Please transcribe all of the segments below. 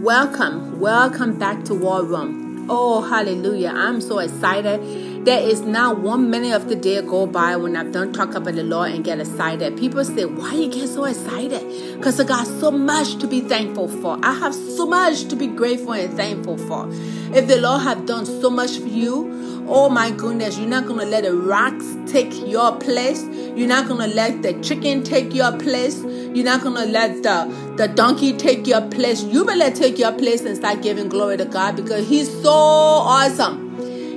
Welcome, welcome back to War Room. Oh, hallelujah. I'm so excited. There is not one minute of the day go by when I don't talk about the Lord and get excited. People say, Why you get so excited? Because I got so much to be thankful for. I have so much to be grateful and thankful for. If the Lord have done so much for you, oh my goodness, you're not gonna let the rocks take your place. You're not gonna let the chicken take your place. You're not gonna let the, the donkey take your place. You better take your place and start giving glory to God because He's so awesome.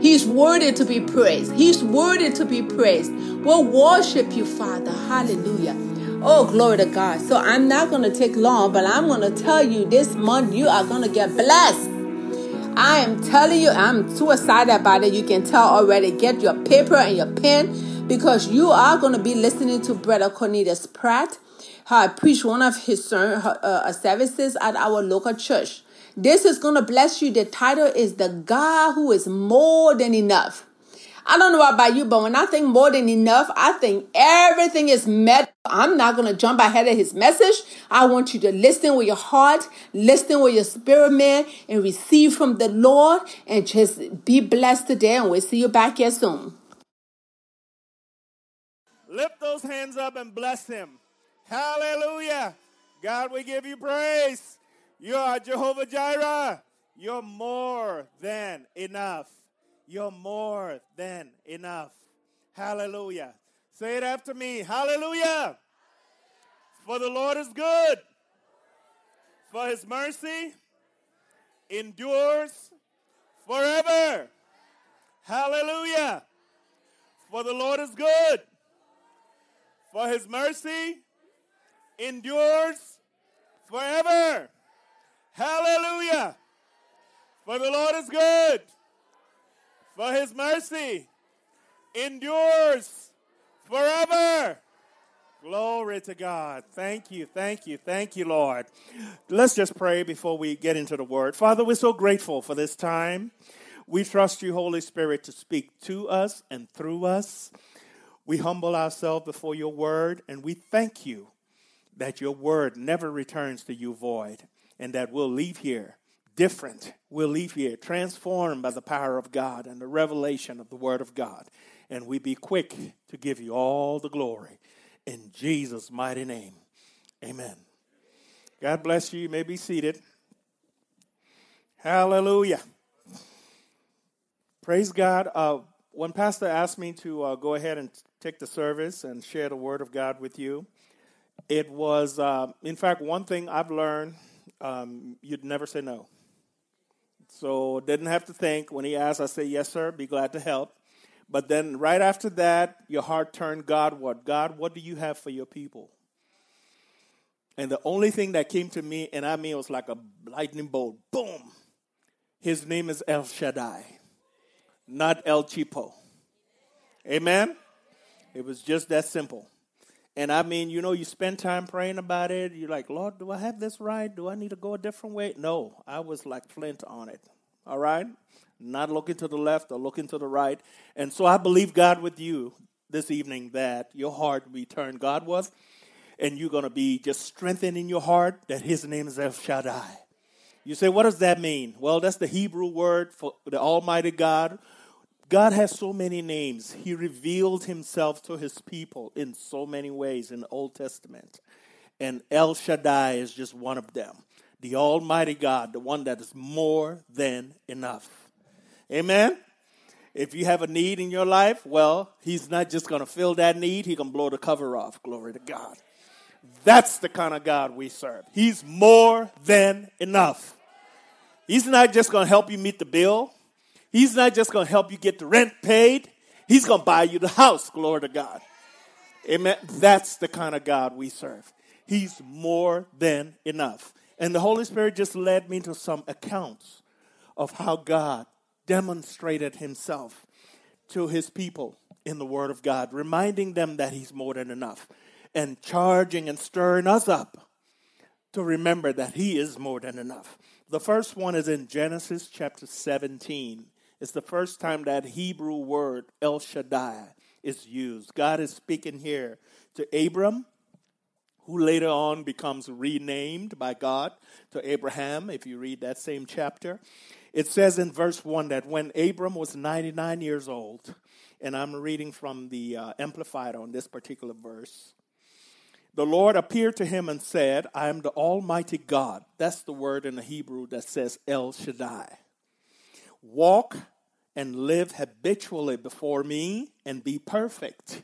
He's worthy to be praised. He's worthy to be praised. We'll worship you, Father. Hallelujah. Oh, glory to God. So I'm not to take long, but I'm to tell you this month you are to get blessed. I am telling you, I'm too excited about it. You can tell already. Get your paper and your pen because you are going to be listening to Brother Cornelius Pratt how I preached one of his uh, services at our local church. This is going to bless you. The title is The God Who is More Than Enough. I don't know about you, but when I think more than enough, I think everything is met. I'm not going to jump ahead of his message. I want you to listen with your heart, listen with your spirit, man, and receive from the Lord and just be blessed today. And we'll see you back here soon. Lift those hands up and bless him. Hallelujah. God, we give you praise. You are Jehovah Jireh. You're more than enough. You're more than enough. Hallelujah. Say it after me. Hallelujah. For the Lord is good. For his mercy endures forever. Hallelujah. For the Lord is good. For his mercy endures forever. Hallelujah. For the Lord is good. For his mercy endures forever. Glory to God. Thank you, thank you, thank you, Lord. Let's just pray before we get into the word. Father, we're so grateful for this time. We trust you, Holy Spirit, to speak to us and through us. We humble ourselves before your word and we thank you that your word never returns to you void and that we'll leave here different. We'll leave here transformed by the power of God and the revelation of the word of God. And we be quick to give you all the glory. In Jesus' mighty name, amen. God bless you. You may be seated. Hallelujah. Praise God. Uh, when Pastor asked me to uh, go ahead and take the service and share the word of God with you, it was, uh, in fact, one thing I've learned um, you'd never say no. So didn't have to think. When he asked, I say, Yes, sir, be glad to help. But then right after that, your heart turned God what? God, what do you have for your people? And the only thing that came to me, and I mean it was like a lightning bolt, boom. His name is El Shaddai, not El Cheapo. Amen? It was just that simple. And I mean, you know, you spend time praying about it. You're like, Lord, do I have this right? Do I need to go a different way? No, I was like flint on it. All right? Not looking to the left or looking to the right. And so I believe God with you this evening that your heart will be turned Godward and you're going to be just strengthened in your heart that his name is El Shaddai. You say, what does that mean? Well, that's the Hebrew word for the Almighty God God has so many names. He revealed himself to his people in so many ways in the Old Testament. And El Shaddai is just one of them. The Almighty God, the one that is more than enough. Amen? If you have a need in your life, well, He's not just going to fill that need, He can blow the cover off. Glory to God. That's the kind of God we serve. He's more than enough. He's not just going to help you meet the bill. He's not just going to help you get the rent paid, He's going to buy you the house. Glory to God. Amen. That's the kind of God we serve. He's more than enough. And the Holy Spirit just led me to some accounts of how God demonstrated Himself to His people in the Word of God, reminding them that He's more than enough and charging and stirring us up to remember that He is more than enough. The first one is in Genesis chapter 17. It's the first time that Hebrew word El Shaddai is used. God is speaking here to Abram, who later on becomes renamed by God to Abraham, if you read that same chapter. It says in verse 1 that when Abram was 99 years old, and I'm reading from the uh, Amplified on this particular verse, the Lord appeared to him and said, I am the Almighty God. That's the word in the Hebrew that says El Shaddai. Walk and live habitually before me and be perfect.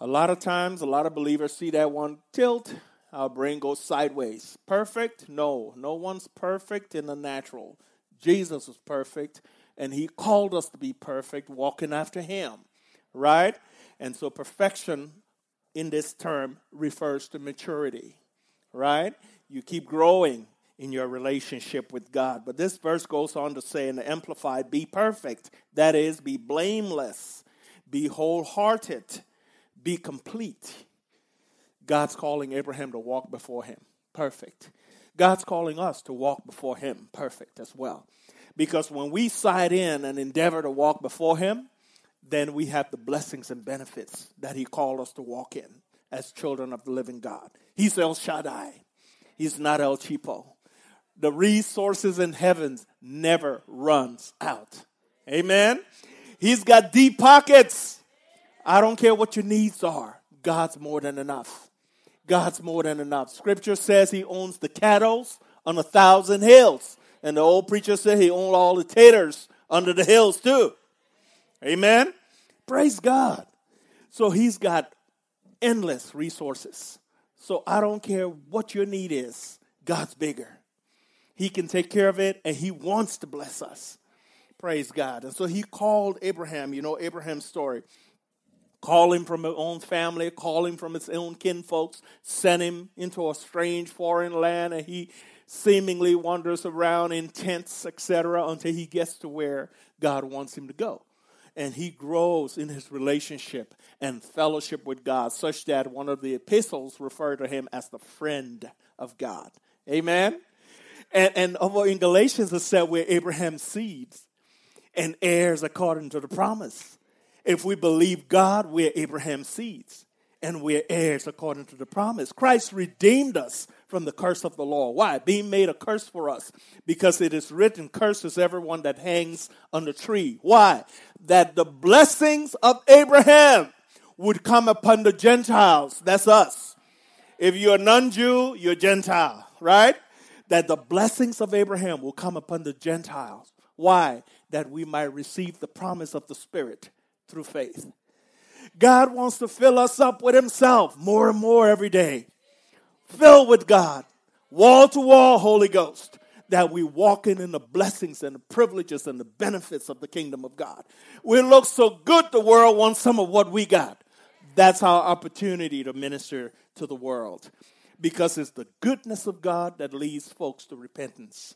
A lot of times, a lot of believers see that one tilt, our brain goes sideways. Perfect? No, no one's perfect in the natural. Jesus was perfect, and he called us to be perfect, walking after him, right? And so, perfection in this term refers to maturity, right? You keep growing in your relationship with God. But this verse goes on to say in the Amplified, be perfect. That is, be blameless, be wholehearted, be complete. God's calling Abraham to walk before him. Perfect. God's calling us to walk before him. Perfect as well. Because when we side in and endeavor to walk before him, then we have the blessings and benefits that he called us to walk in as children of the living God. He's El Shaddai. He's not El Cheapo. The resources in heavens never runs out. Amen. He's got deep pockets. I don't care what your needs are. God's more than enough. God's more than enough. Scripture says he owns the cattle on a thousand hills. And the old preacher said he owned all the taters under the hills too. Amen. Praise God. So he's got endless resources. So I don't care what your need is, God's bigger. He can take care of it and he wants to bless us. Praise God. And so he called Abraham, you know Abraham's story. Call him from his own family, call him from his own kinfolks, send him into a strange foreign land, and he seemingly wanders around in tents, etc., until he gets to where God wants him to go and he grows in his relationship and fellowship with God, such that one of the epistles refer to him as the friend of God. Amen. And, and over in Galatians, it said we're Abraham's seeds and heirs according to the promise. If we believe God, we're Abraham's seeds and we're heirs according to the promise. Christ redeemed us from the curse of the law. Why? Being made a curse for us. Because it is written, curses everyone that hangs on the tree. Why? That the blessings of Abraham would come upon the Gentiles. That's us. If you're a non Jew, you're Gentile, right? That the blessings of Abraham will come upon the Gentiles. Why? That we might receive the promise of the Spirit through faith. God wants to fill us up with Himself more and more every day filled with God, wall to wall Holy Ghost, that we walk in, in the blessings and the privileges and the benefits of the kingdom of God. We look so good, the world wants some of what we got. That's our opportunity to minister to the world because it's the goodness of God that leads folks to repentance.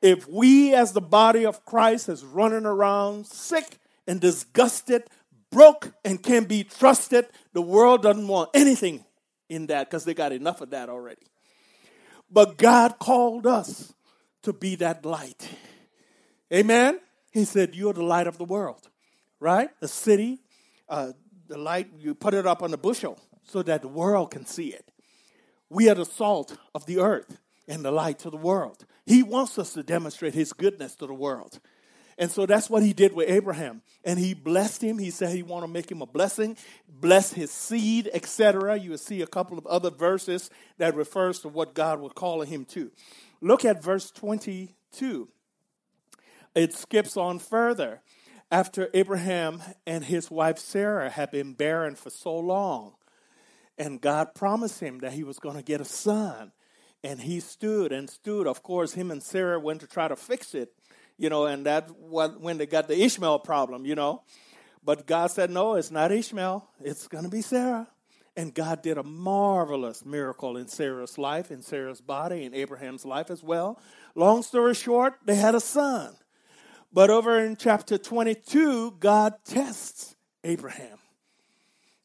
If we, as the body of Christ, is running around sick and disgusted, broke, and can't be trusted, the world doesn't want anything in that because they got enough of that already. But God called us to be that light. Amen? He said, You're the light of the world, right? The city, uh, the light, you put it up on a bushel so that the world can see it. We are the salt of the earth and the light to the world. He wants us to demonstrate His goodness to the world. And so that's what he did with Abraham. And he blessed him. He said he want to make him a blessing, bless his seed, etc. You will see a couple of other verses that refers to what God was calling him to. Look at verse 22. It skips on further. After Abraham and his wife Sarah had been barren for so long, and God promised him that he was going to get a son. And he stood and stood. Of course, him and Sarah went to try to fix it you know, and that what when they got the Ishmael problem, you know. But God said, no, it's not Ishmael. It's going to be Sarah. And God did a marvelous miracle in Sarah's life, in Sarah's body, in Abraham's life as well. Long story short, they had a son. But over in chapter 22, God tests Abraham.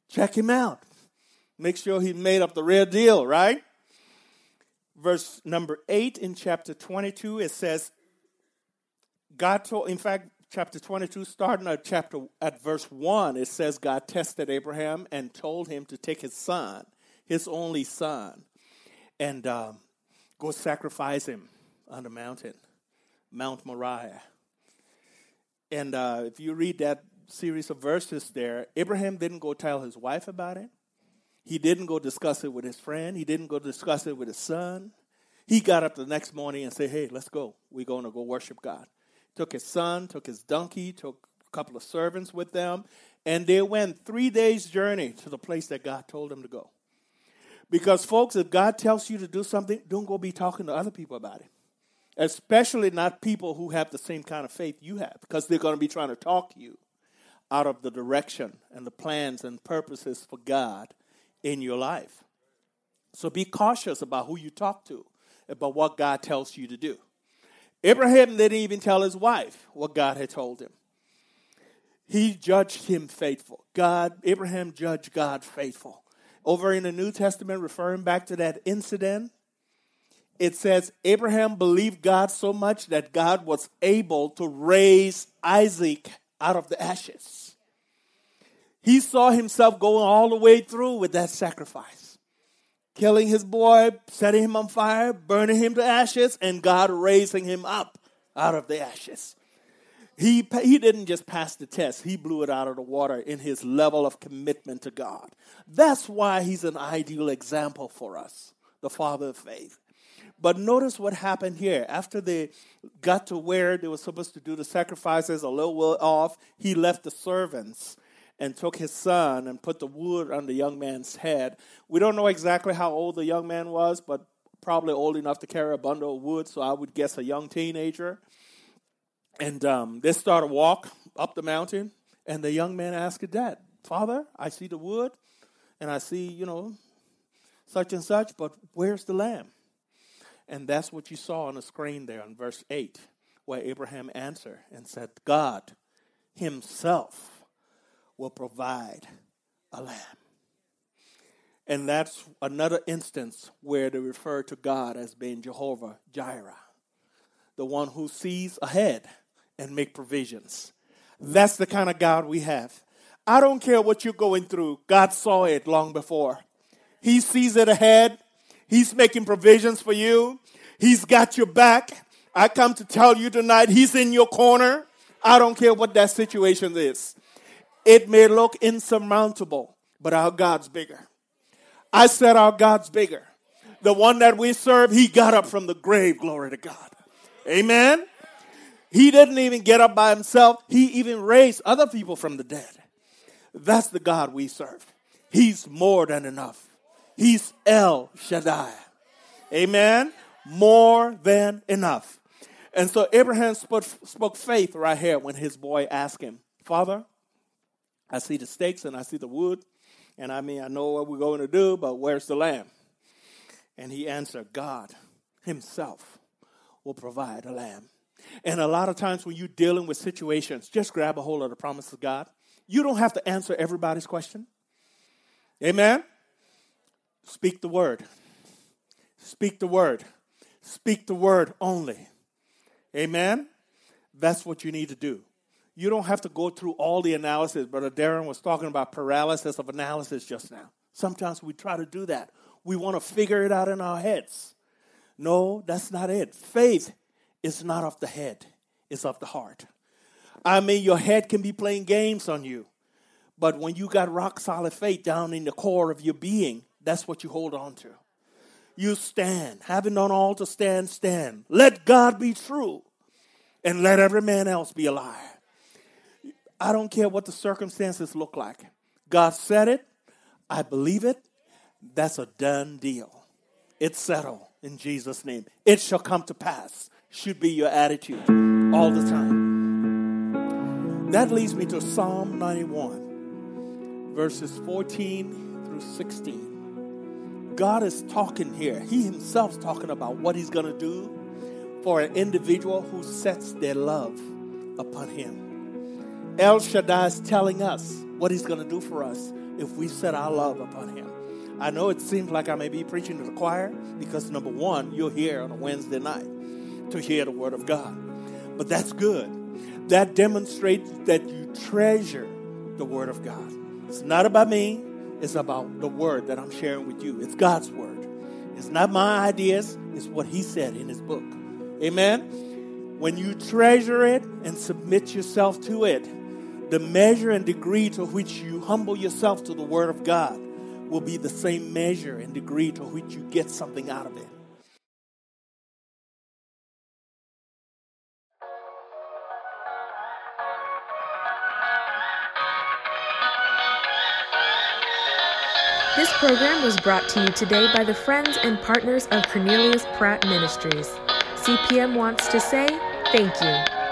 Check him out. Make sure he made up the real deal, right? Verse number 8 in chapter 22, it says, God told, in fact, chapter 22, starting at chapter at verse 1, it says God tested Abraham and told him to take his son, his only son, and um, go sacrifice him on the mountain, Mount Moriah. And uh, if you read that series of verses there, Abraham didn't go tell his wife about it. He didn't go discuss it with his friend. He didn't go discuss it with his son. He got up the next morning and said, Hey, let's go. We're going to go worship God. Took his son, took his donkey, took a couple of servants with them, and they went three days' journey to the place that God told them to go. Because, folks, if God tells you to do something, don't go be talking to other people about it. Especially not people who have the same kind of faith you have, because they're going to be trying to talk you out of the direction and the plans and purposes for God in your life. So be cautious about who you talk to, about what God tells you to do. Abraham didn't even tell his wife what God had told him. He judged him faithful. God, Abraham judged God faithful. Over in the New Testament, referring back to that incident, it says Abraham believed God so much that God was able to raise Isaac out of the ashes. He saw himself going all the way through with that sacrifice. Killing his boy, setting him on fire, burning him to ashes, and God raising him up out of the ashes. He, he didn't just pass the test, he blew it out of the water in his level of commitment to God. That's why he's an ideal example for us, the father of faith. But notice what happened here. After they got to where they were supposed to do the sacrifices a little way off, he left the servants and took his son and put the wood on the young man's head. We don't know exactly how old the young man was, but probably old enough to carry a bundle of wood, so I would guess a young teenager. And um, they start a walk up the mountain, and the young man asked his dad, Father, I see the wood, and I see, you know, such and such, but where's the lamb? And that's what you saw on the screen there in verse 8, where Abraham answered and said, God Himself will provide a lamb. And that's another instance where they refer to God as being Jehovah Jireh, the one who sees ahead and make provisions. That's the kind of God we have. I don't care what you're going through. God saw it long before. He sees it ahead. He's making provisions for you. He's got your back. I come to tell you tonight, He's in your corner. I don't care what that situation is. It may look insurmountable, but our God's bigger. I said our God's bigger. The one that we serve, He got up from the grave. Glory to God. Amen. He didn't even get up by himself, he even raised other people from the dead. That's the God we serve. He's more than enough. He's El Shaddai. Amen. More than enough. And so Abraham spoke, spoke faith right here when his boy asked him, Father, I see the stakes and I see the wood, and I mean, I know what we're going to do, but where's the lamb? And he answered, God Himself will provide a lamb. And a lot of times when you're dealing with situations, just grab a hold of the promise of God. You don't have to answer everybody's question. Amen? Speak the word. Speak the word. Speak the word only. Amen? That's what you need to do. You don't have to go through all the analysis. Brother Darren was talking about paralysis of analysis just now. Sometimes we try to do that. We want to figure it out in our heads. No, that's not it. Faith is not of the head, it's of the heart. I mean, your head can be playing games on you, but when you got rock solid faith down in the core of your being, that's what you hold on to. You stand, having done all to stand, stand. Let God be true, and let every man else be a liar. I don't care what the circumstances look like. God said it, I believe it, that's a done deal. It's settled in Jesus' name. It shall come to pass should be your attitude all the time. That leads me to Psalm 91, verses 14 through 16. God is talking here. He himself's talking about what he's going to do for an individual who sets their love upon him. El Shaddai is telling us what he's going to do for us if we set our love upon him. I know it seems like I may be preaching to the choir because, number one, you're here on a Wednesday night to hear the word of God. But that's good. That demonstrates that you treasure the word of God. It's not about me, it's about the word that I'm sharing with you. It's God's word. It's not my ideas, it's what He said in His book. Amen? When you treasure it and submit yourself to it, the measure and degree to which you humble yourself to the Word of God will be the same measure and degree to which you get something out of it. This program was brought to you today by the friends and partners of Cornelius Pratt Ministries. CPM wants to say thank you.